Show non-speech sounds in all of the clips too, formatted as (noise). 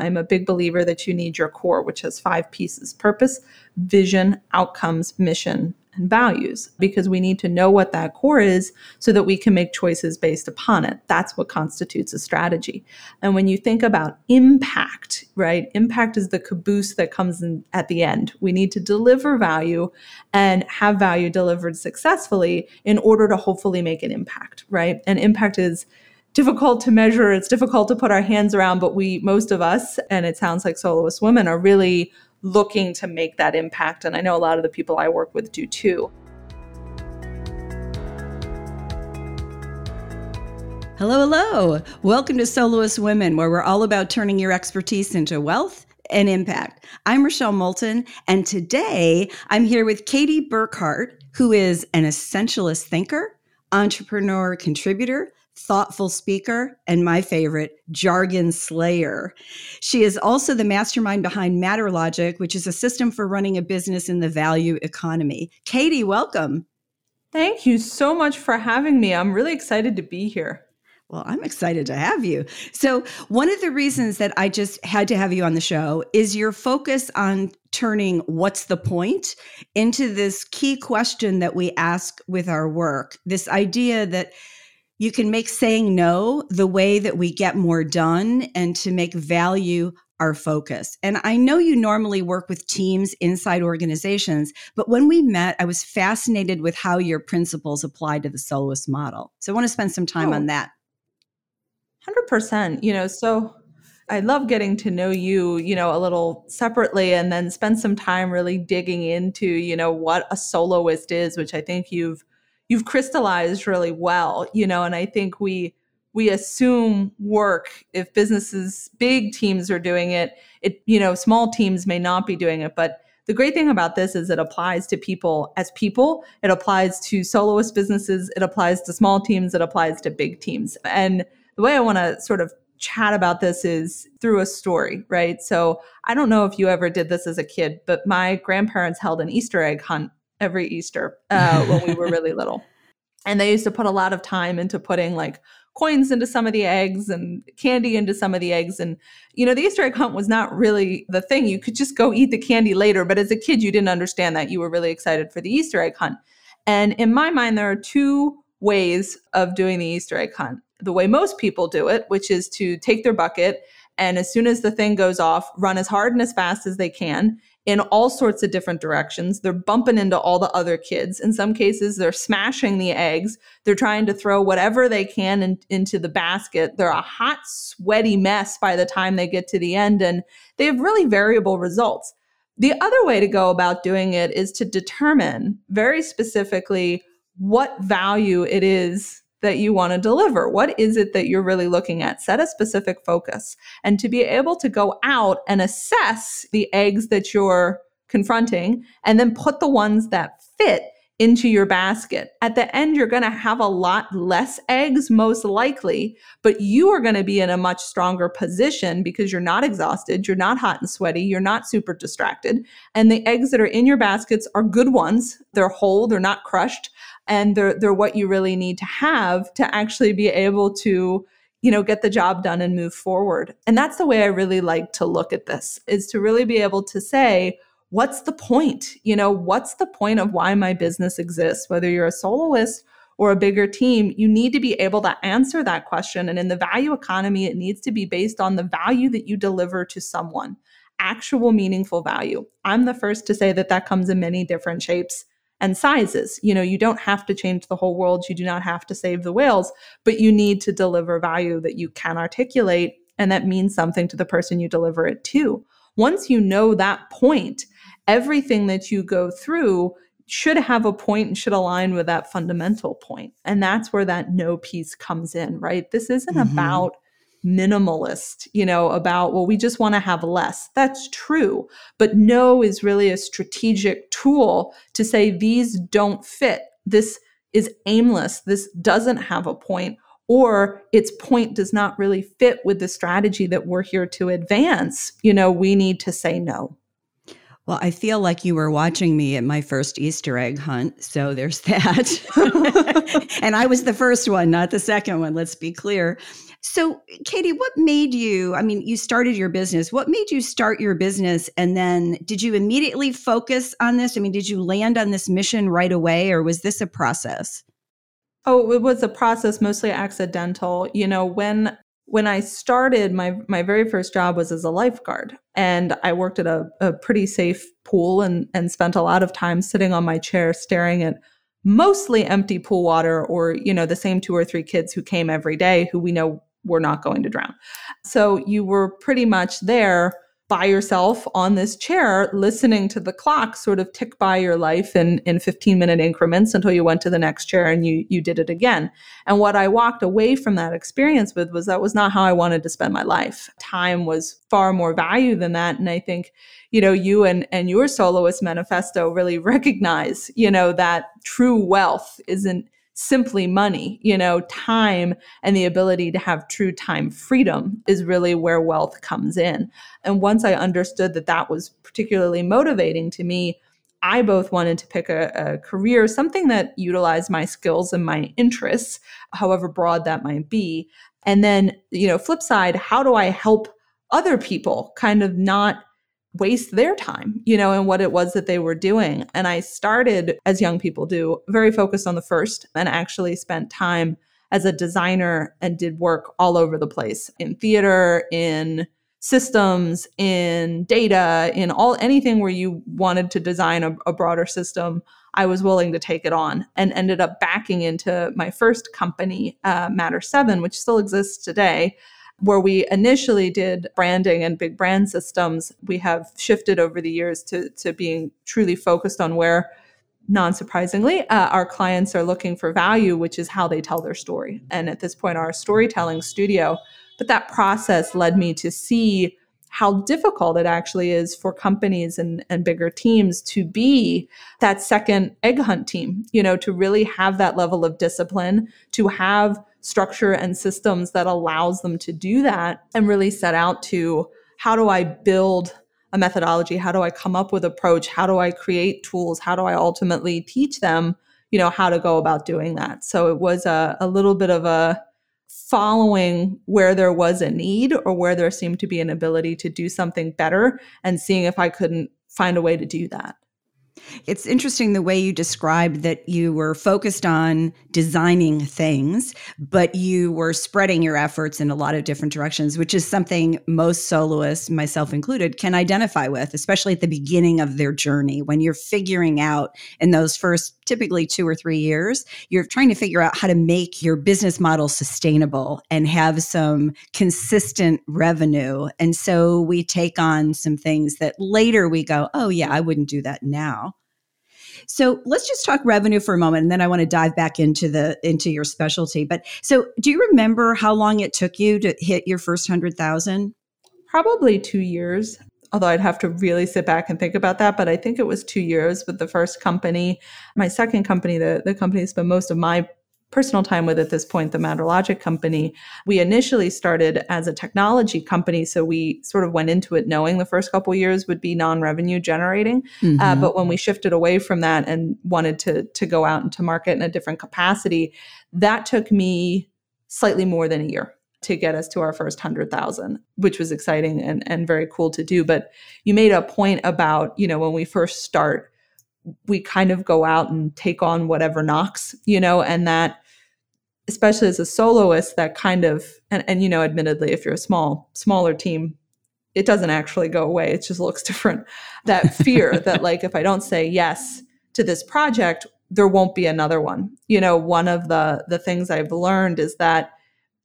I'm a big believer that you need your core, which has five pieces purpose, vision, outcomes, mission, and values because we need to know what that core is so that we can make choices based upon it. That's what constitutes a strategy. And when you think about impact, right? Impact is the caboose that comes in at the end. We need to deliver value and have value delivered successfully in order to hopefully make an impact, right? And impact is difficult to measure, it's difficult to put our hands around, but we most of us and it sounds like soloist women are really looking to make that impact. And I know a lot of the people I work with do too. Hello, hello. Welcome to Soloist Women, where we're all about turning your expertise into wealth and impact. I'm Rochelle Moulton, and today I'm here with Katie Burkhart, who is an essentialist thinker, entrepreneur, contributor, thoughtful speaker, and my favorite, jargon slayer. She is also the mastermind behind MatterLogic, which is a system for running a business in the value economy. Katie, welcome. Thank you so much for having me. I'm really excited to be here. Well, I'm excited to have you. So, one of the reasons that I just had to have you on the show is your focus on turning what's the point into this key question that we ask with our work. This idea that you can make saying no the way that we get more done and to make value our focus. And I know you normally work with teams inside organizations, but when we met, I was fascinated with how your principles apply to the soloist model. So I want to spend some time oh, on that. 100%. You know, so I love getting to know you, you know, a little separately and then spend some time really digging into, you know, what a soloist is, which I think you've you've crystallized really well, you know, and I think we we assume work if businesses big teams are doing it, it you know, small teams may not be doing it, but the great thing about this is it applies to people as people, it applies to soloist businesses, it applies to small teams, it applies to big teams. And the way I want to sort of chat about this is through a story, right? So I don't know if you ever did this as a kid, but my grandparents held an Easter egg hunt every Easter uh, when we were (laughs) really little. And they used to put a lot of time into putting like coins into some of the eggs and candy into some of the eggs. And, you know, the Easter egg hunt was not really the thing. You could just go eat the candy later. But as a kid, you didn't understand that. You were really excited for the Easter egg hunt. And in my mind, there are two ways of doing the Easter egg hunt. The way most people do it, which is to take their bucket and as soon as the thing goes off, run as hard and as fast as they can in all sorts of different directions. They're bumping into all the other kids. In some cases, they're smashing the eggs. They're trying to throw whatever they can in, into the basket. They're a hot, sweaty mess by the time they get to the end, and they have really variable results. The other way to go about doing it is to determine very specifically what value it is that you want to deliver. What is it that you're really looking at? Set a specific focus and to be able to go out and assess the eggs that you're confronting and then put the ones that fit into your basket. At the end, you're going to have a lot less eggs, most likely, but you are going to be in a much stronger position because you're not exhausted, you're not hot and sweaty, you're not super distracted. And the eggs that are in your baskets are good ones. They're whole, they're not crushed and they're they're what you really need to have to actually be able to you know get the job done and move forward. And that's the way i really like to look at this is to really be able to say what's the point? You know what's the point of why my business exists? Whether you're a soloist or a bigger team you need to be able to answer that question. And in the value economy it needs to be based on the value that you deliver to someone actual meaningful value. I'm the first to say that that comes in many different shapes and sizes. You know, you don't have to change the whole world. You do not have to save the whales, but you need to deliver value that you can articulate and that means something to the person you deliver it to. Once you know that point, everything that you go through should have a point and should align with that fundamental point. And that's where that no piece comes in, right? This isn't mm-hmm. about minimalist, you know, about, well, we just want to have less. That's true. But no is really a strategic tool to say these don't fit. This is aimless. This doesn't have a point, or its point does not really fit with the strategy that we're here to advance. You know, we need to say no. Well, I feel like you were watching me at my first Easter egg hunt. So there's (laughs) that. (laughs) and I was the first one, not the second one, let's be clear. So, Katie, what made you? I mean, you started your business. What made you start your business? And then did you immediately focus on this? I mean, did you land on this mission right away, or was this a process? Oh, it was a process, mostly accidental. You know, when when I started, my my very first job was as a lifeguard, and I worked at a, a pretty safe pool and and spent a lot of time sitting on my chair staring at mostly empty pool water or you know the same two or three kids who came every day who we know were not going to drown. So you were pretty much there by yourself on this chair listening to the clock sort of tick by your life in, in 15 minute increments until you went to the next chair and you you did it again. And what i walked away from that experience with was that was not how i wanted to spend my life. Time was far more value than that and i think you know you and and your soloist manifesto really recognize you know that true wealth isn't simply money. You know, time and the ability to have true time freedom is really where wealth comes in. And once I understood that that was particularly motivating to me, I both wanted to pick a, a, career, something that utilized my skills and my interests, however broad that might be. And then, you know, flip side, how do I help other people kind of not waste their time, you know, and what it was that they were doing. And I started, as young people do, very focused on the first and actually spent time as a designer and did work all over the place in theater, in systems, in data, in all anything where you wanted to design a, a broader system. I was willing to take it on and ended up backing into my first company, uh, Matter 7, which still exists today where we initially did branding and big brand systems, we have shifted over the years to, to being truly focused on where, non surprisingly, uh, our clients are looking for value, which is how they tell their story. And at this point, our storytelling studio. But that process led me to see how difficult it actually is for companies and, and bigger teams to be that second egg hunt team, you know, to really have that level of discipline, to have structure and systems that allows them to do that and really set out to how do I build a methodology? How do I come up with approach? How do I create tools? How do I ultimately teach them, you know, how to go about doing that? So it was a, a little bit of a following where there was a need or where there seemed to be an ability to do something better and seeing if I couldn't find a way to do that. It's interesting the way you described that you were focused on designing things, but you were spreading your efforts in a lot of different directions, which is something most soloists, myself included, can identify with, especially at the beginning of their journey when you're figuring out in those first typically two or three years, you're trying to figure out how to make your business model sustainable and have some consistent revenue. And so we take on some things that later we go, oh, yeah, I wouldn't do that now. So let's just talk revenue for a moment, and then I want to dive back into the into your specialty. But so, do you remember how long it took you to hit your first hundred thousand? Probably two years although I'd have to really sit back and think about that. But I think it was two years with the first company. My second company, the, the company I spent most of my personal time with at this point, the MatterLogic company, we initially started as a technology company. So we sort of went into it knowing the first couple years would be non-revenue generating. Uh, mm-hmm. Uh, but when we shifted away from that and wanted to, to go out into market in a different capacity, that took me slightly more than a year to get us to our first 100,000, which was exciting and, and very cool to do. But you made a point about, you know, when we first start, we kind of go out and take on whatever knocks, you know, and that, especially as a soloist, that kind of, and, and you know, admittedly, if you're a small, smaller team, it doesn't actually go away. It just looks (laughs) different. That fear (laughs) that, like, if I don't say yes to this project, there won't be another one. You know, one of the the things I've learned is that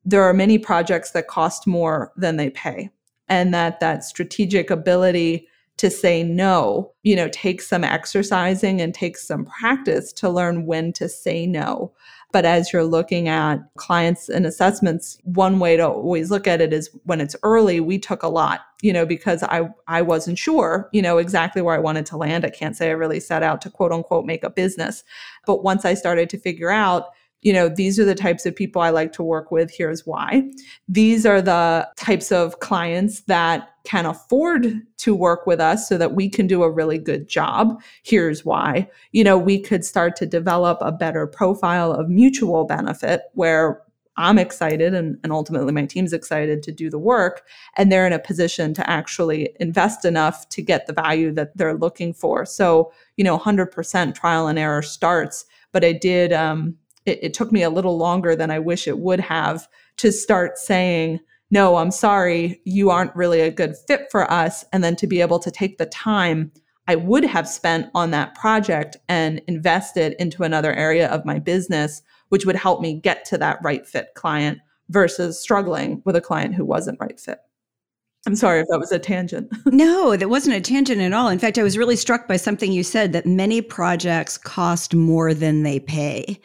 there are many projects that cost more than they pay and that that strategic ability to say no you know takes some exercising and takes some practice to learn when to say no. But as you're looking at clients and assessments one way to always look at it is when it's early we took a lot you know because i i wasn't sure you know exactly where i wanted to land. I can't say i really set out to quote unquote make a business. But once i started to figure out you know, these are the types of people I like to work with. Here's why. These are the types of clients that can afford to work with us so that we can do a really good job. Here's why. You know, we could start to develop a better profile of mutual benefit where I'm excited and, and ultimately my team's excited to do the work. And they're in a position to actually invest enough to get the value that they're looking for. So, you know, 100% trial and error starts. But I did, um, it, it took me a little longer than I wish it would have to start saying, no, I'm sorry, you aren't really a good fit for us. And then to be able to take the time I would have spent on that project and invested into another area of my business, which would help me get to that right fit client versus struggling with a client who wasn't right fit. I'm sorry if that was a tangent. (laughs) no, that wasn't a tangent at all. In fact, I was really struck by something you said that many projects cost more than they pay.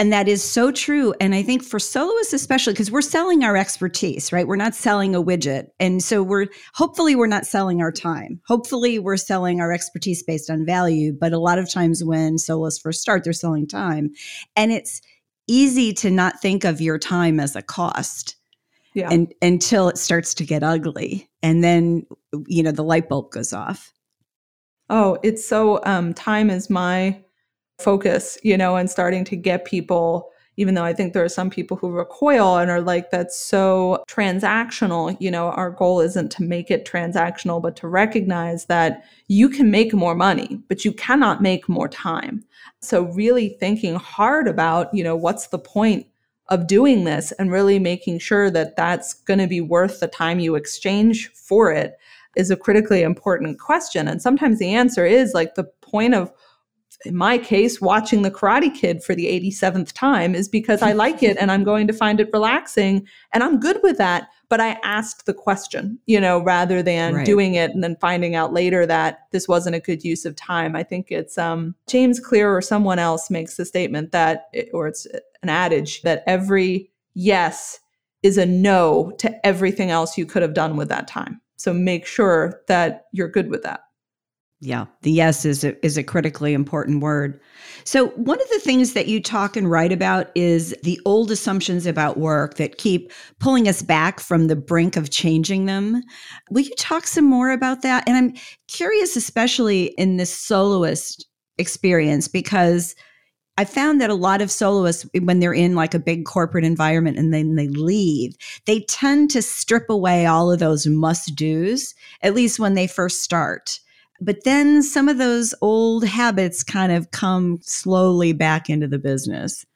And that is so true. And I think for soloists, especially, because we're selling our expertise, right? We're not selling a widget. And so we're hopefully we're not selling our time. Hopefully we're selling our expertise based on value. But a lot of times when soloists first start, they're selling time. And it's easy to not think of your time as a cost yeah. and until it starts to get ugly. And then you know the light bulb goes off. Oh it's so um time is my focus you know and starting to get people even though i think there are some people who recoil and are like that's so transactional. You know our goal isn't to make it transactional but to recognize that you can make more money but you cannot make more time. So really thinking hard about you know what's the point of doing this and really making sure that that's going to be worth the time you exchange for it is a critically important question. And sometimes the answer is like the point of, in my case, watching The Karate Kid for the 87th time is because I like it and I'm going to find it relaxing and I'm good with that but I asked the question, you know, rather than right. doing it and then finding out later that this wasn't a good use of time. I think it's um, James Clear or someone else makes the statement that, or it's an adage that every yes is a no to everything else you could have done with that time. So make sure that you're good with that. Yeah, the yes is a, is a critically important word. So, one of the things that you talk and write about is the old assumptions about work that keep pulling us back from the brink of changing them. Will you talk some more about that? And I'm curious, especially in this soloist experience, because I found that a lot of soloists, when they're in like a big corporate environment and then they leave, they tend to strip away all of those must do's, at least when they first start but then some of those old habits kind of come slowly back into the business.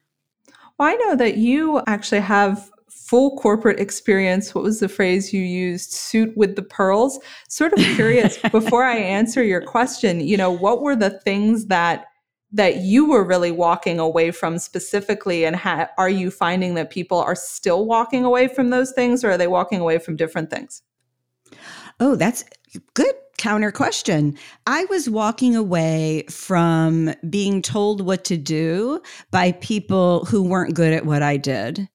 Well, I know that you actually have full corporate experience. What was the phrase you used? Suit with the pearls. Sort of curious (laughs) before I answer your question, you know, what were the things that that you were really walking away from specifically and ha- are you finding that people are still walking away from those things or are they walking away from different things? Oh, that's good counter question. I was walking away from being told what to do by people who weren't good at what I did.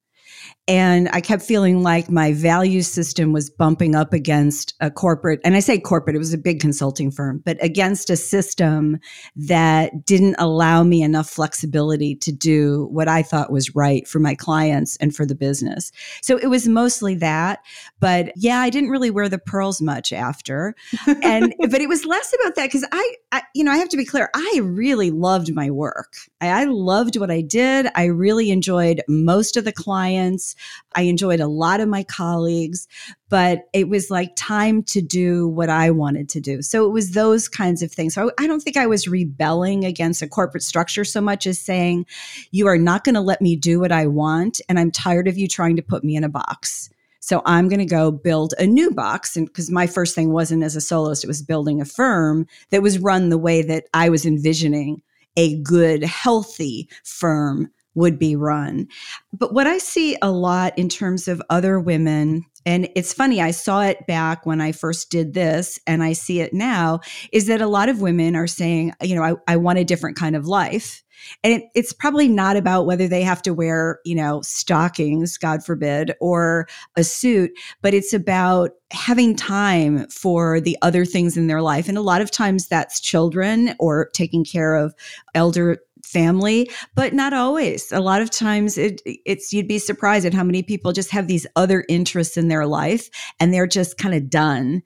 And I kept feeling like my value system was bumping up against a corporate, and I say corporate, it was a big consulting firm, but against a system that didn't allow me enough flexibility to do what I thought was right for my clients and for the business. So it was mostly that. But yeah, I didn't really wear the pearls much after. And, (laughs) but it was less about that because I, I, you know, I have to be clear, I really loved my work. I, I loved what I did. I really enjoyed most of the clients. I enjoyed a lot of my colleagues, but it was like time to do what I wanted to do. So it was those kinds of things. So I don't think I was rebelling against a corporate structure so much as saying, you are not going to let me do what I want. And I'm tired of you trying to put me in a box. So I'm going to go build a new box. And because my first thing wasn't as a soloist, it was building a firm that was run the way that I was envisioning a good, healthy firm would be run. But what I see a lot in terms of other women, and it's funny, I saw it back when I first did this, and I see it now, is that a lot of women are saying, you know, I, I want a different kind of life. And it, it's probably not about whether they have to wear, you know, stockings, God forbid, or a suit, but it's about having time for the other things in their life. And a lot of times that's children or taking care of elder family, but not always. A lot of times it, it's you'd be surprised at how many people just have these other interests in their life and they're just kind of done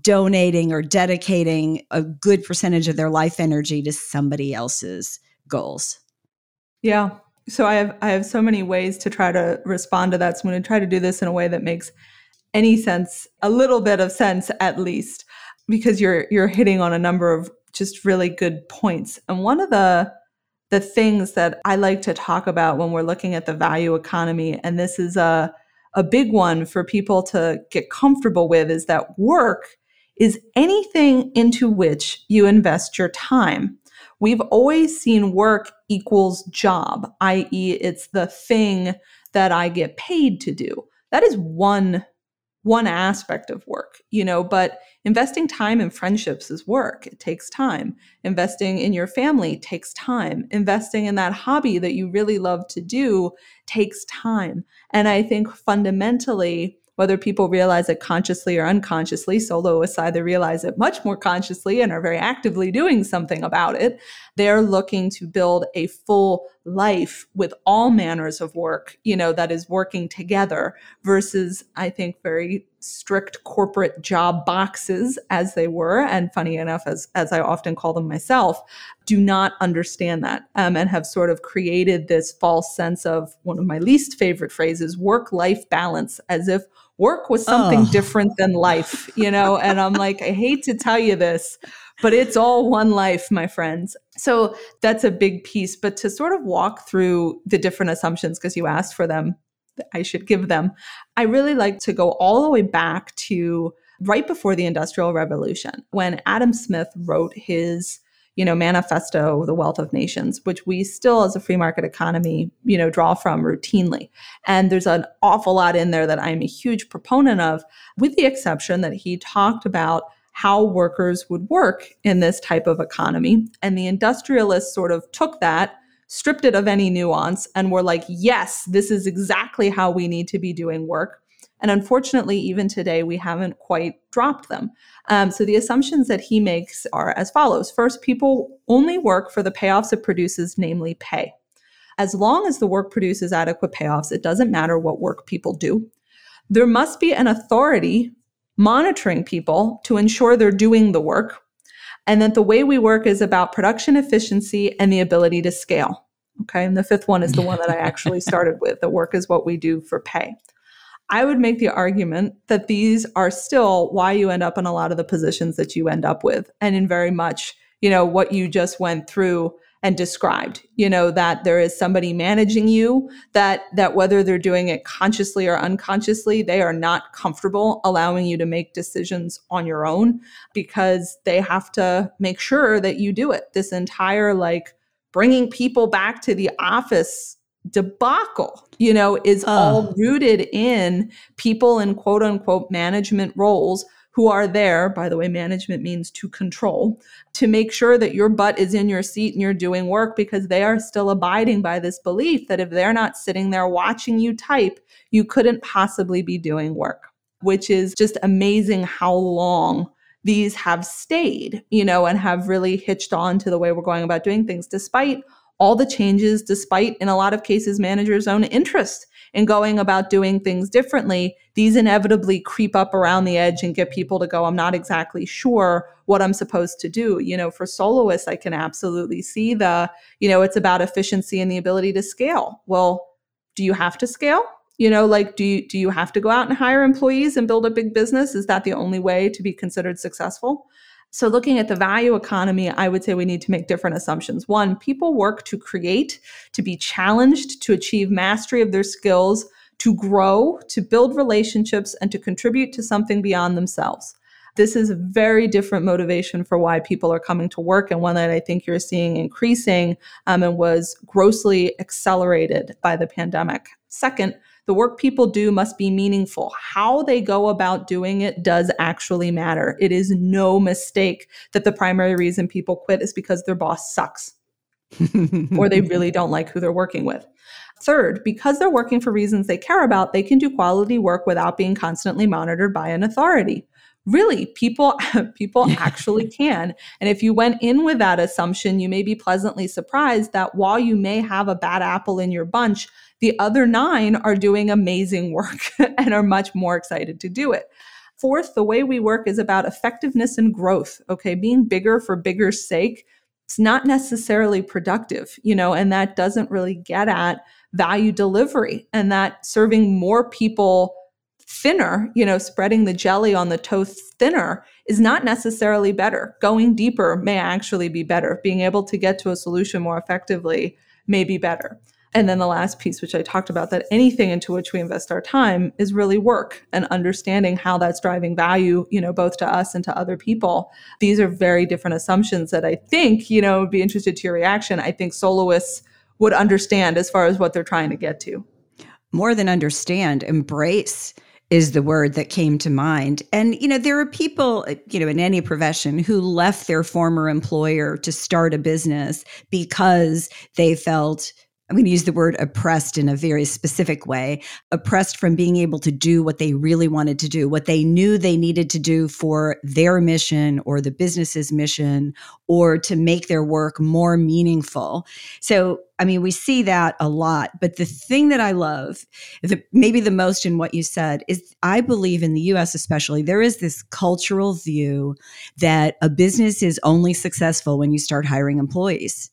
donating or dedicating a good percentage of their life energy to somebody else's goals. Yeah. So I have I have so many ways to try to respond to that. So I'm going to try to do this in a way that makes any sense, a little bit of sense at least, because you're you're hitting on a number of just really good points. And one of the the things that I like to talk about when we're looking at the value economy, and this is a a big one for people to get comfortable with, is that work is anything into which you invest your time. We've always seen work equals job, i.e., it's the thing that I get paid to do. That is one one aspect of work, you know, but investing time in friendships is work. It takes time. Investing in your family takes time. Investing in that hobby that you really love to do takes time. And I think fundamentally, whether people realize it consciously or unconsciously, soloists either realize it much more consciously and are very actively doing something about it. They're looking to build a full life with all manners of work, you know, that is working together versus, I think, very strict corporate job boxes as they were. And funny enough, as, as I often call them myself, do not understand that um, and have sort of created this false sense of one of my least favorite phrases work life balance, as if work was something oh. different than life, you know? and I'm like, I hate to tell you this, but it's all one life, my friends. So that's a big piece. But to sort of walk through the different assumptions, because you asked for them, I should give them, I really like to go all the way back to right before the Industrial Revolution when Adam Smith wrote his you know, manifesto, The Wealth of Nations, which we still as a free market economy, you know, draw from routinely. And there's an awful lot in there that I'm a huge proponent of, with the exception that he talked about how workers would work in this type of economy. And the industrialists sort of took that, stripped it of any nuance, and were like, yes, this is exactly how we need to be doing work. And unfortunately, even today, we haven't quite dropped them. Um, so the assumptions that he makes are as follows First, people only work for the payoffs it produces, namely pay. As long as the work produces adequate payoffs, it doesn't matter what work people do. There must be an authority monitoring people to ensure they're doing the work, and that the way we work is about production efficiency and the ability to scale. Okay. And the fifth one is the one that I actually (laughs) started with. The work is what we do for pay. I would make the argument that these are still why you end up in a lot of the positions that you end up with. And in very much, you know, what you just went through and described, you know, that there is somebody managing you, that that whether they're doing it consciously or unconsciously, they are not comfortable allowing you to make decisions on your own because they have to make sure that you do it. This entire like bringing people back to the office debacle, you know, is uh. all rooted in people in quote unquote management roles who are there. By the way, management means to control, to make sure that your butt is in your seat and you're doing work because they are still abiding by this belief that if they're not sitting there watching you type, you couldn't possibly be doing work, which is just amazing how long these have stayed, you know, and have really hitched on to the way we're going about doing things, despite all the changes, despite in a lot of cases managers' own interest in going about doing things differently, these inevitably creep up around the edge and get people to go, I'm not exactly sure what I'm supposed to do. You know, for soloists, I can absolutely see the, you know, it's about efficiency and the ability to scale. Well, do you have to scale? You know, like do you do you have to go out and hire employees and build a big business? Is that the only way to be considered successful? So, looking at the value economy, I would say we need to make different assumptions. One, people work to create, to be challenged, to achieve mastery of their skills, to grow, to build relationships, and to contribute to something beyond themselves. This is a very different motivation for why people are coming to work, and one that I think you're seeing increasing um, and was grossly accelerated by the pandemic. Second, the work people do must be meaningful. How they go about doing it does actually matter. It is no mistake that the primary reason people quit is because their boss sucks (laughs) or they really don't like who they're working with. Third, because they're working for reasons they care about, they can do quality work without being constantly monitored by an authority really people (laughs) people actually can. And if you went in with that assumption you may be pleasantly surprised that while you may have a bad apple in your bunch the other 9 are doing amazing (laughs) work and are much more excited to do it. Fourth the way we work is about effectiveness and growth okay? Being bigger for bigger's sake it's not necessarily productive, you know, and that doesn't really get at value delivery and that serving more people thinner, you know, spreading the jelly on the toast thinner is not necessarily better. Going deeper may actually be better. Being able to get to a solution more effectively may be better. And then the last piece, which I talked about, that anything into which we invest our time is really work and understanding how that's driving value, you know, both to us and to other people. These are very different assumptions that I think, you know, would be interested to your reaction. I think soloists would understand as far as what they're trying to get to. More than understand, embrace is the word that came to mind. And, you know, there are people, you know, in any profession who left their former employer to start a business because they felt I'm going to use the word oppressed in a very specific way oppressed from being able to do what they really wanted to do, what they knew they needed to do for their mission or the business's mission, or to make their work more meaningful. So, I mean, we see that a lot. But the thing that I love, the, maybe the most in what you said, is I believe in the US especially, there is this cultural view that a business is only successful when you start hiring employees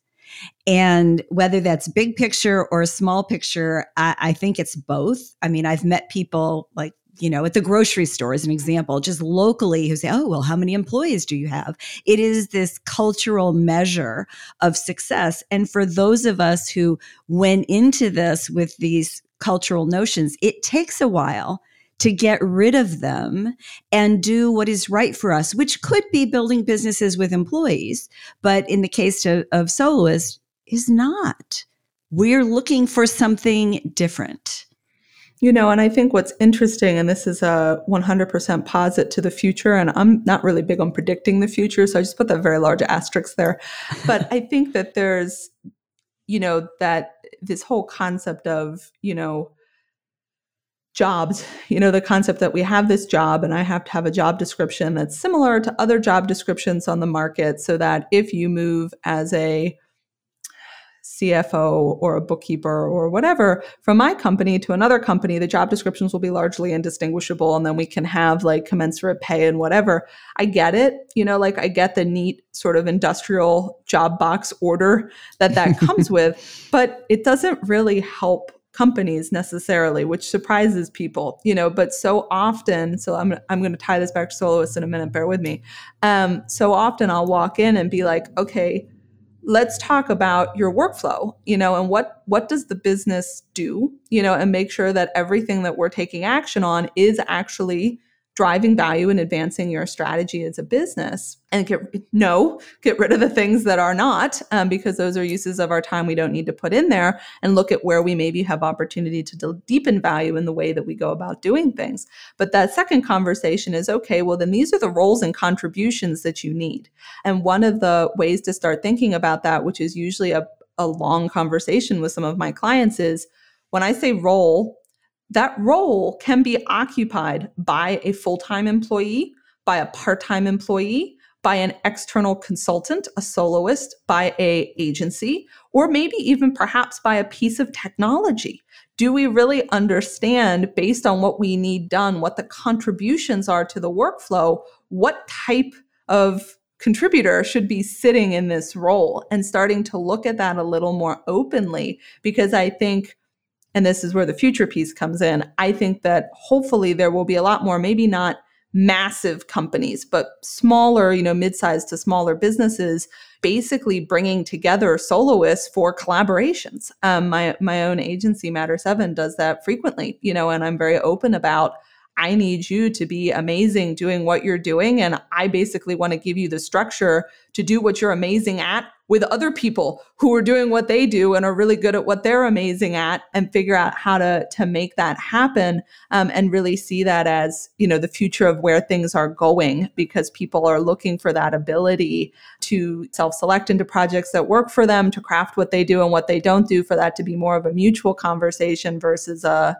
and whether that's big picture or small picture, I, I think it's both. I mean, I've met people like you know, at the grocery store, as an example, just locally who say, oh, well, how many employees do you have? It is this cultural measure of success. And for those of us who went into this with these cultural notions, it takes a while to get rid of them and do what is right for us, which could be building businesses with employees. But in the case of, soloists, is not. We're looking for something different. You know, and I think what's interesting, and this is a 100% posit to the future, and I'm not really big on predicting the future, so I just put that very large asterisk there. But I think that there's, you know, that this whole concept of, you know, jobs, you know, the concept that we have this job and I have to have a job description that's similar to other job descriptions on the market so that if you move as a CFO or a bookkeeper or whatever from my company to another company, the job descriptions will be largely indistinguishable. And then we can have like commensurate pay and whatever. I get it. You know, like I get the neat sort of industrial job box order that that comes (laughs) with, but it doesn't really help companies necessarily, which surprises people, you know, but so often, so I'm, I'm going to tie this back to soloists in a minute, bear with me. Um, so often I'll walk in and be like, okay, let's talk about your workflow you know and what what does the business do you know and make sure that everything that we're taking action on is actually driving value and advancing your strategy as a business and get no get rid of the things that are not um, because those are uses of our time we don't need to put in there and look at where we maybe have opportunity to deepen value in the way that we go about doing things. But that second conversation is okay well then these are the roles and contributions that you need. And one of the ways to start thinking about that which is usually a, a long conversation with some of my clients is when i say role that role can be occupied by a full time employee, by a part time employee, by an external consultant, a soloist, by a agency, or maybe even perhaps by a piece of technology. Do we really understand based on what we need done, what the contributions are to the workflow, what type of contributor should be sitting in this role and starting to look at that a little more openly because I think and this is where the future piece comes in. I think that hopefully there will be a lot more, maybe not massive companies, but smaller, you know, mid-sized to smaller businesses, basically bringing together soloists for collaborations. Um, my my own agency, Matter Seven, does that frequently, you know, and I'm very open about. I need you to be amazing doing what you're doing. And I basically want to give you the structure to do what you're amazing at with other people who are doing what they do and are really good at what they're amazing at and figure out how to to make that happen um, and really see that as you know the future of where things are going because people are looking for that ability to self-select into projects that work for them to craft what they do and what they don't do for that to be more of a mutual conversation versus a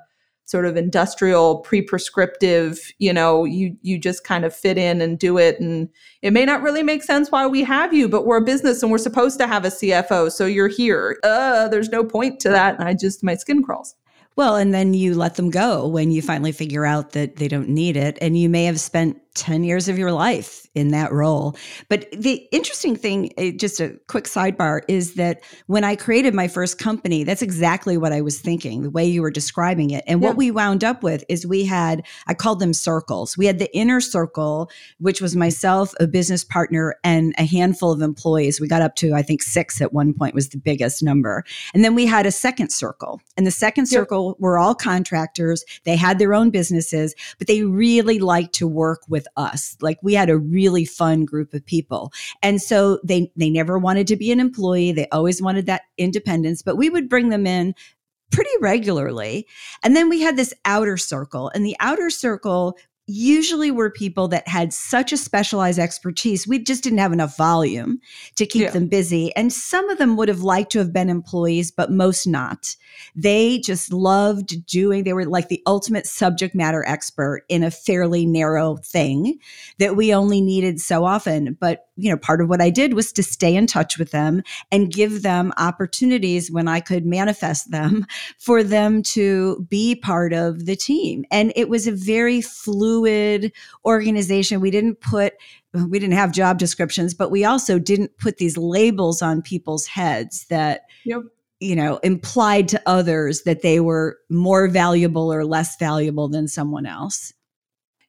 sort of industrial pre-prescriptive you know you you just kind of fit in and do it. And it may not really make sense why we have you but we're a business and we're supposed to have a cfo so you're here. Uh there's no point to that. And i just my skin crawls. Well, and then you let them go when you finally figure out that they don't need it. And you may have spent 10 years of your life in that role. But the interesting thing, eh, just a quick sidebar, is that when I created my first company, that's exactly what I was thinking, the way you were describing it. And yeah. what we wound up with is we had, I called them circles. We had the inner circle, which was myself, a business partner, and a handful of employees. We got up to, I think, six at one point was the biggest number. And then we had a second circle. And the second circle yep. were all contractors. They had their own businesses, but they really liked to work with us. Like we had a really fun group of people. And so they they never wanted to be an employee. They always wanted that independence, but we would bring them in pretty regularly. And then we had this outer circle, and the outer circle usually were people that had such a specialized expertise. We just didn't have enough volume to keep yeah. them busy. And some of them would have liked to have been employees, but most not. They just loved doing, they were like the ultimate subject matter expert in a fairly narrow thing that we only needed so often. But, you know, part of what I did was to stay in touch with them and give them opportunities when I could manifest them (laughs) for them to be part of the team. And it was a very fluid organization. We didn't put we didn't have job descriptions, but we also didn't put these labels on people's heads that yep. you know implied to others that they were more valuable or less valuable than someone else.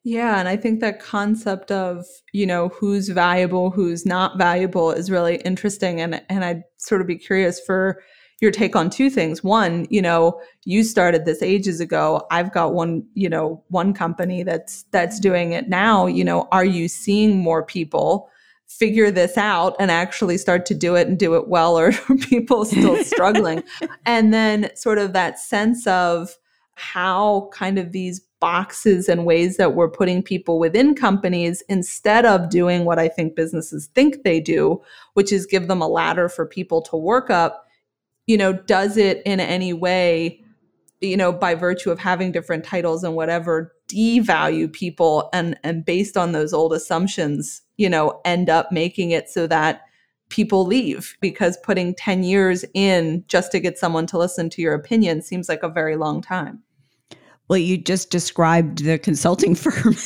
Yeah, and I think that concept of, you know, who's valuable, who's not valuable is really interesting and and I'd sort of be curious for your take on two things. One, you know, you started this ages ago. I've got one, you know, one company that's that's doing it now. You know, are you seeing more people figure this out and actually start to do it and do it well or (laughs) are people still (laughs) struggling? and then sort of that sense of how kind of these boxes and ways that we're putting people within companies instead of doing what I think businesses think they do, which is give them a ladder for people to work up you know, does it in any way, you know, by virtue of having different titles and whatever, devalue people and and based on those old assumptions, you know, end up making it so that people leave because putting 10 years in just to get someone to listen to your opinion seems like a very long time. Well, you just described the consulting (laughs) firm.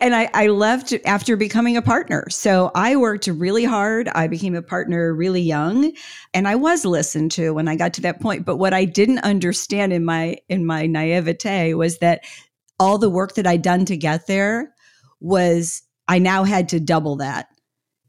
and I, I, left after becoming a partner. So I worked really hard. I became a partner really young and I was listened to when I got to that point. But what I didn't understand in my in my naivete was that all the work that I'd done to get there was I now had to double that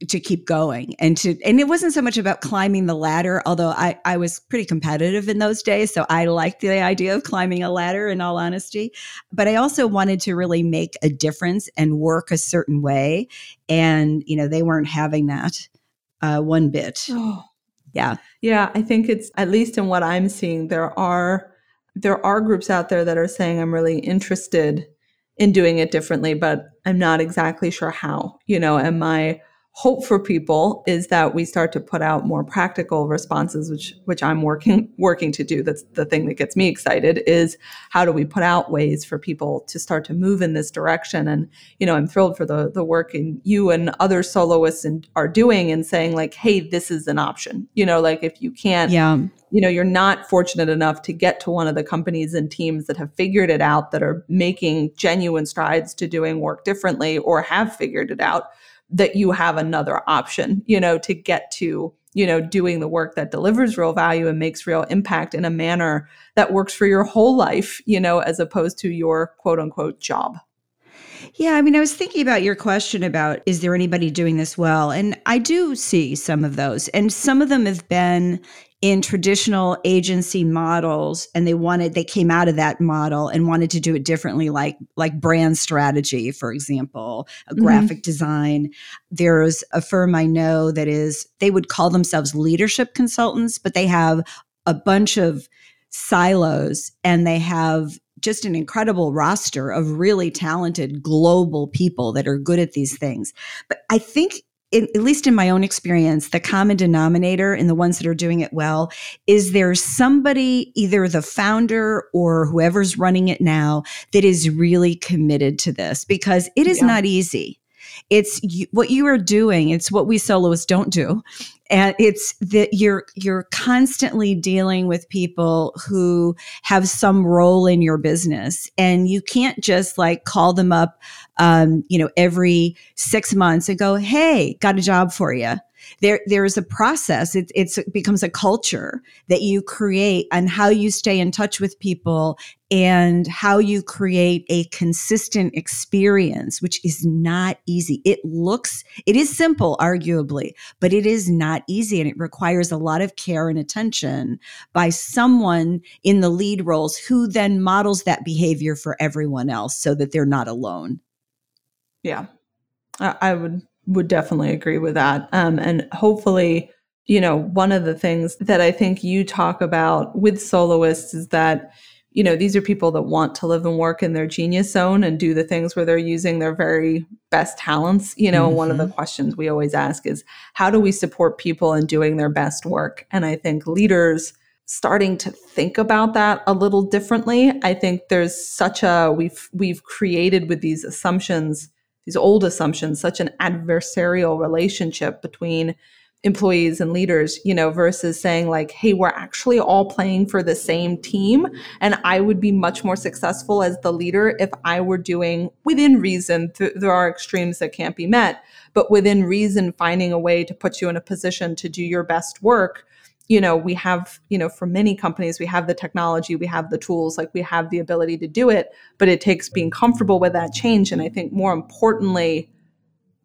to keep going and to and it wasn't so much about climbing the ladder although i i was pretty competitive in those days. So i liked the idea of climbing a ladder in all honesty but i also wanted to really make a difference and work a certain way. And you know they weren't having that uh, one bit. (gasps) Oh. yeah. Yeah i think it's at least in what i'm seeing there are there are groups out there that are saying i'm really interested in doing it differently but i'm not exactly sure how. You know am i hope for people is that we start to put out more practical responses which which I'm working working to do. That's the thing that gets me excited is how do we put out ways for people to start to move in this direction? And you know I'm thrilled for the the work in you and other soloists and are doing and saying like hey this is an option. You know like if you can't yeah. you know you're not fortunate enough to get to one of the companies and teams that have figured it out that are making genuine strides to doing work differently or have figured it out that you have another option, you know, to get to, you know, doing the work that delivers real value and makes real impact in a manner that works for your whole life, you know, as opposed to your quote unquote job. Yeah, I mean, I was thinking about your question about is there anybody doing this well? And I do see some of those. And some of them have been in traditional agency models and they wanted they came out of that model and wanted to do it differently like like brand strategy for example mm-hmm. graphic design there's a firm i know that is they would call themselves leadership consultants but they have a bunch of silos and they have just an incredible roster of really talented global people that are good at these things but i think in, at least in my own experience, the common denominator in the ones that are doing it well is there's somebody, either the founder or whoever's running it now, that is really committed to this because it is yeah. not easy it's you, what you are doing it's what we soloists don't do. And it's that you're you're constantly dealing with people who have some role in your business. And you can't just like call them up um, you know every six months and go hey got a job for you there there is a process. It, it's, it becomes a culture that you create and how you stay in touch with people and how you create a consistent experience which is not easy. It looks it is simple arguably but it is not easy and it requires a lot of care and attention by someone in the lead roles who then models that behavior for everyone else so that they're not alone. Yeah. I would would definitely agree with that. Um, and hopefully, you know, one of the things that I think you talk about with soloists is that, you know, these are people that want to live and work in their genius zone and do the things where they're using their very best talents. You know, mm-hmm. one of the mm-hmm. questions we always ask is how do we support people in doing their best work? And I think leaders starting to think about that a little differently. I think there's such a we've we've created with these assumptions these old assumptions, such an adversarial relationship between employees and leaders, you know, versus saying like, hey, we're actually all playing for the same team. And I would be much more successful as the leader if I were doing within reason. Th- there are extremes that can't be met, but within reason, finding a way to put you in a position to do your best work you know we have you know for many companies we have the technology we have the tools like we have the ability to do it but it takes being comfortable with that change. And i think more importantly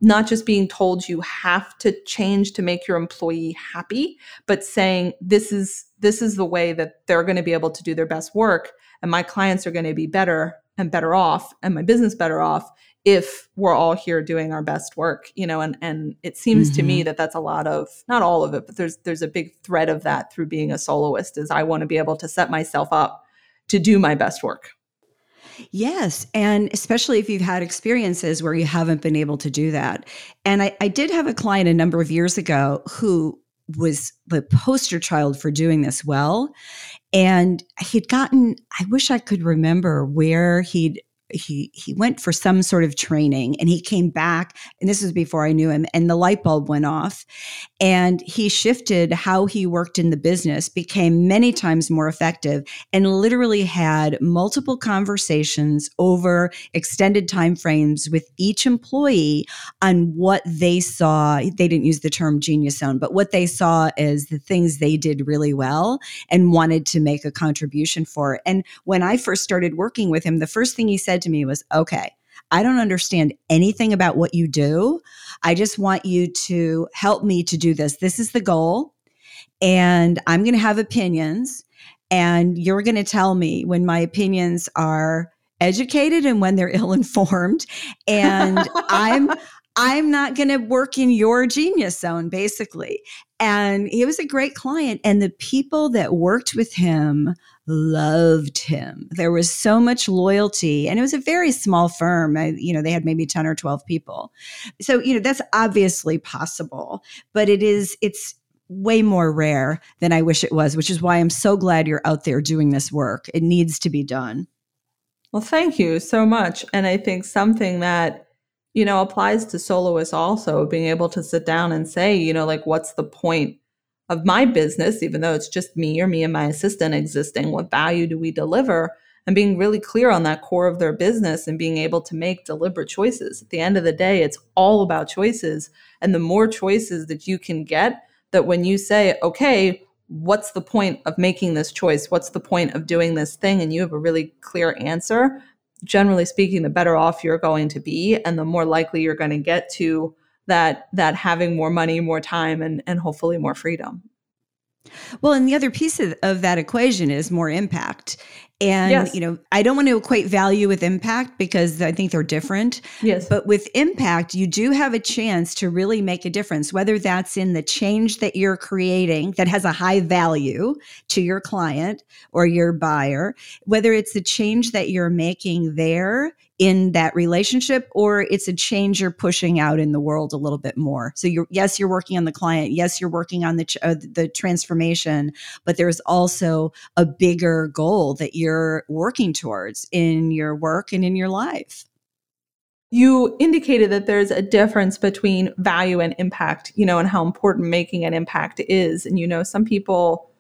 not just being told you have to change to make your employee happy but saying this is this is the way that they're going to be able to do their best work and my clients are going to be better and better off and my business better off if we're all here doing our best work you know and and it seems mm-hmm. to me mm-hmm. that that's a lot of not all of it but there's there's a big thread of that through being a soloist is i want to be able to set myself up to do my best work Yes. And especially if you've had experiences where you haven't been able to do that. And I, I did have a client a number of years ago who was the poster child for doing this well. And he'd gotten, I wish I could remember where he'd he he went for some sort of training and he came back and this was before I knew him and the light bulb went off. And he shifted how he worked in the business became many times more effective and literally had multiple conversations over extended time frames with each employee on what they saw. They didn't use the term genius zone but what they saw is the things they did really well and wanted to make a contribution for. And when I first started working with him the first thing he said said to me was, okay, I don't understand anything about what you do. I just want you to help me to do this. This is the goal. And I'm going to have opinions. And you're going to tell me when my opinions are educated and when they're (laughs) ill informed. And I'm. I'm not going to work in your genius zone, basically. And he was a great client. And the people that worked with him loved him. There was so much loyalty and it was a very small firm. I, you know, they had maybe 10 or 12 people. So, you know, that's obviously possible, but it is, it's, way more rare than I wish it was, which is why I'm so glad you're out there doing this work. It needs to be done. Well, thank you so much. And I think something that, you know, applies to soloists also, being able to sit down and say, you know, like, what's the point of my business, even though it's just me or me and my assistant existing, what value do we deliver? And being really clear on that core of their business and being able to make deliberate choices. At the end of the day, it's all about choices. And the more choices that you can get, that when you say, okay, what's the point of making this choice? What's the point of doing this thing? And you have a really clear answer. Generally speaking, the better off you're going to be and the more likely you're going to get to that that having more money, more time, and and hopefully more freedom. Well, and the other piece of, of that equation is more impact. And, yes. you know, I don't want to equate value with impact because I think they're different. Yes. But with impact, you do have a chance to really make a difference, whether that's in the change that you're creating that has a high value to your client or your buyer, whether it's the change that you're making there in that relationship or it's a change you're pushing out in the world a little bit more. So you're yes you're working on the client. Yes you're working on the uh, the transformation but there's also a bigger goal that you're working towards in your work and in your life. You indicated that there's a difference between value and impact, you know, and how important making an impact is. And, you know, some people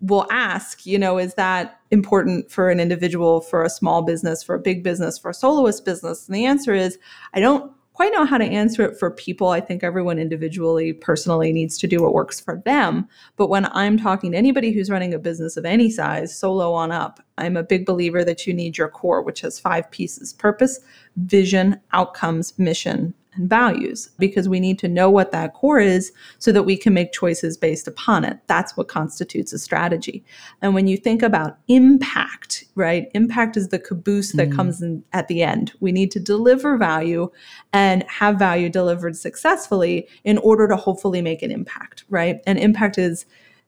will ask, you know, is that important for an individual, for a small business, for a big business, for a soloist business? And the answer is, I don't quite know how to answer it for people. I think everyone individually, personally needs to do what works for them. But when I'm talking to anybody who's running a business of any size, solo on up, I'm a big believer that you need your core, which has five pieces purpose, vision, outcomes, mission, and values because we need to know what that core is so that we can make choices based upon it. That's what constitutes a strategy. And when you think about impact, right? Impact is the caboose that mm. comes in at the end. We need to deliver value and have value delivered successfully in order to hopefully make an impact, right? And impact is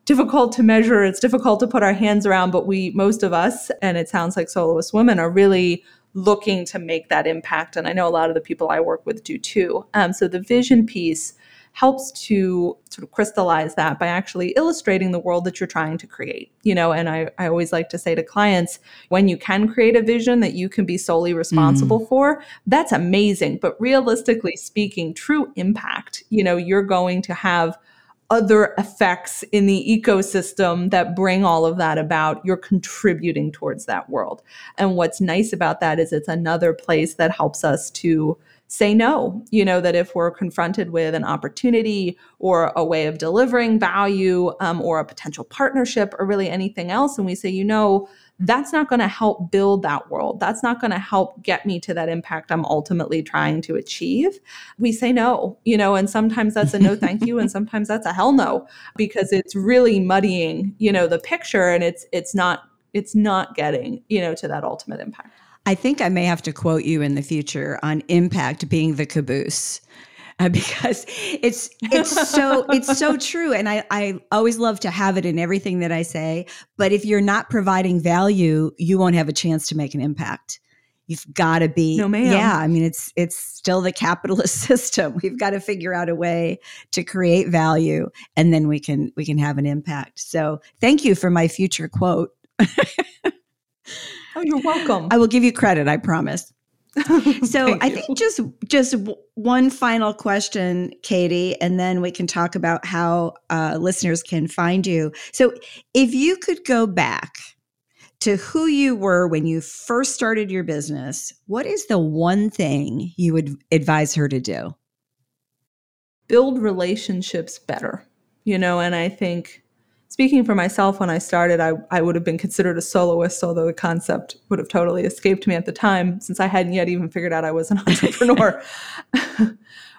difficult to measure, it's difficult to put our hands around, but we most of us and it sounds like soloist women are really looking to make that impact. And I know a lot of the people I work with do too. Um, so the vision piece helps to sort of crystallize that by actually illustrating the world that you're trying to create. You know, and I, I always like to say to clients, when you can create a vision that you can be solely responsible mm. for, that's amazing. But realistically speaking, true impact, you know, you're going to have other effects in the ecosystem that bring all of that about, you're contributing towards that world. And what's nice about that is it's another place that helps us to say no. You know, that if we're confronted with an opportunity or a way of delivering value um, or a potential partnership or really anything else, and we say, you know, that's not going to help build that world. That's not going to help get me to that impact I'm ultimately trying to achieve. We say no, you know, and sometimes that's a no thank you and (laughs) sometimes that's a hell no because it's really muddying, you know, the picture and it's it's not it's not getting, you know, to that ultimate impact. I think I may have to quote you in the future on impact being the caboose uh, (laughs) because it's it's so it's so (laughs) true. And I, I always love to have it in everything that i say. But if you're not providing value you won't have a chance to make an impact. You've got to be no ma'am. yeah i mean it's it's still the capitalist (laughs) system. We've got to figure out a way to create value and then we can we can have an impact. So thank you for my future quote. Oh you're welcome. I will give you credit i promise (laughs) so I think just just one final question, Katie, and then we can talk about how uh, listeners can find you. So if you could go back to who you were when you first started your business, what is the one thing you would advise her to do? Build relationships better, you know, and I think speaking for myself, when I started, I, I would have been considered a soloist, although the concept would have totally escaped me at the time since I hadn't yet even figured out I was an (laughs) entrepreneur. (laughs)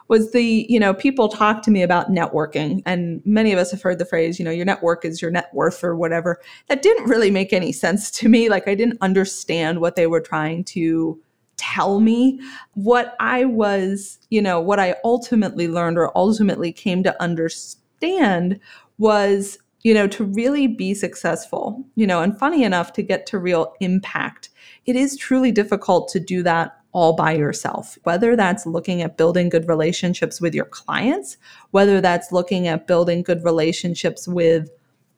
was the, you know, people talk to me about networking. And many of us have heard the phrase, you know, your network is your net worth or whatever. That didn't really make any sense to me. Like I didn't understand what they were trying to tell me. What I was, you know, what I ultimately learned or ultimately came to understand was you know, to really be successful, you know, and funny enough, to get to real impact, it is truly difficult to do that all by yourself, whether that's looking at building good relationships with your clients, whether that's looking at building good relationships with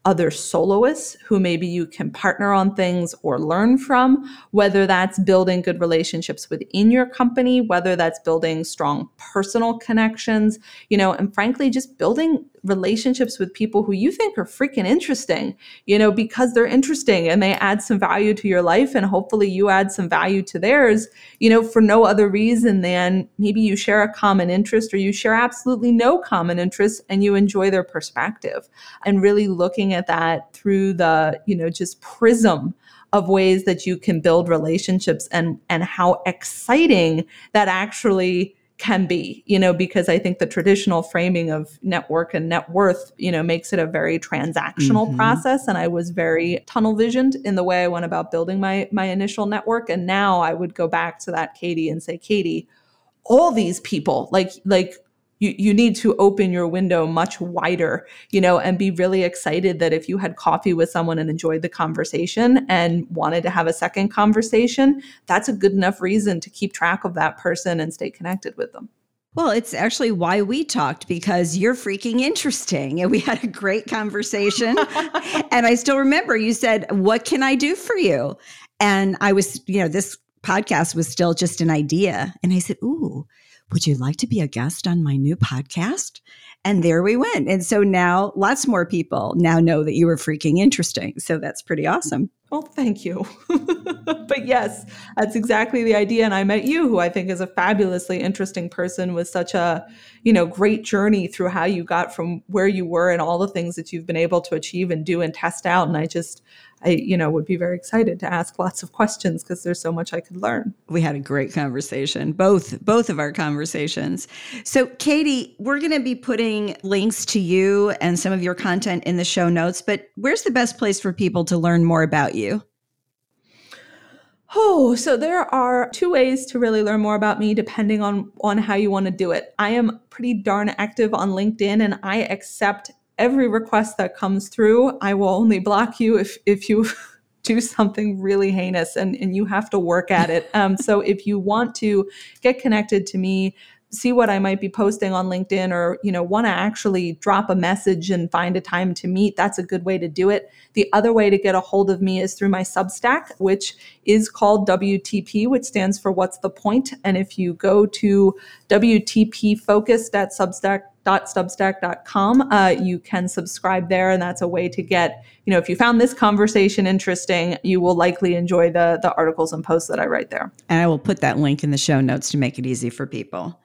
other soloists who maybe you can partner on things or learn from, whether that's building good relationships within your company, whether that's building strong personal connections, you know, and frankly, just building relationships with people who you think are freaking interesting, you know, because they're interesting and they add some value to your life and hopefully you add some value to theirs, you know, for no other reason than maybe you share a common interest or you share absolutely no common interest and you enjoy their perspective. And really looking at that through the, you know, just prism of ways that you can build relationships and and how exciting that actually can be, you know, because I think the traditional framing of network and net worth, you know, makes it a very transactional mm-hmm. process. And I was very tunnel visioned in the way I went about building my my initial network. And now I would go back to that Katie and say, Katie, all these people, like like you, you need to open your window much wider, you know, and be really excited that if you had coffee with someone and enjoyed the conversation and wanted to have a second conversation, that's a good enough reason to keep track of that person and stay connected with them. Well, it's actually why we talked because you're freaking interesting. And we had a great conversation. (laughs) and I still remember you said, What can I do for you? And I was, you know, this podcast was still just an idea. And I said, Ooh, would you like to be a guest on my new podcast? And there we went. And so now lots more people now know that you were freaking interesting. So that's pretty awesome. Well, thank you. (laughs) but yes, that's exactly the idea. And I met you, who I think is a fabulously interesting person with such a, you know, great journey through how you got from where you were and all the things that you've been able to achieve and do and test out. And I just, I, you know, would be very excited to ask lots of questions because there's so much I could learn. We had a great conversation, both both of our conversations. So, Katie, we're going to be putting links to you and some of your content in the show notes. But where's the best place for people to learn more about you? Oh, so there are two ways to really learn more about me depending on on how you want to do it. I am pretty darn active on LinkedIn and I accept every request that comes through, I will only block you if if you (laughs) do something really heinous and, and you have to work at it. (laughs) Um, so if you want to get connected to me, see what I might be posting on LinkedIn or, you know, want to actually drop a message and find a time to meet, that's a good way to do it. The other way to get a hold of me is through my Substack, which is called WTP, which stands for What's the Point? And if you go to WTP focused at Substack substack.com uh, you can subscribe there and that's a way to get you know if you found this conversation interesting you will likely enjoy the the articles and posts that i write there and i will put that link in the show notes to make it easy for people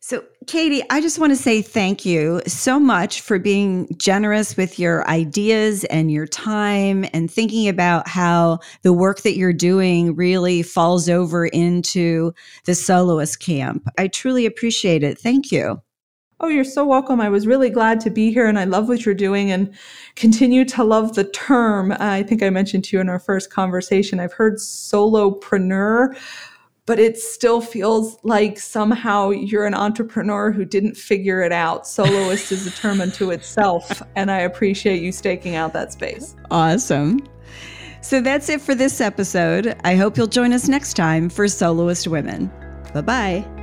so, Katie, I just want to say thank you so much for being generous with your ideas and your time and thinking about how the work that you're doing really falls over into the soloist camp. I truly appreciate it. Thank you. Oh, you're so welcome. I was really glad to be here and I love what you're doing and continue to love the term. I think I mentioned to you in our first conversation, I've heard solopreneur but it still feels like somehow you're an entrepreneur who didn't figure it out. Soloist is a term unto (laughs) itself, and I appreciate you staking out that space. Awesome. So that's it for this episode. I hope you'll join us next time for Soloist Women. Bye bye.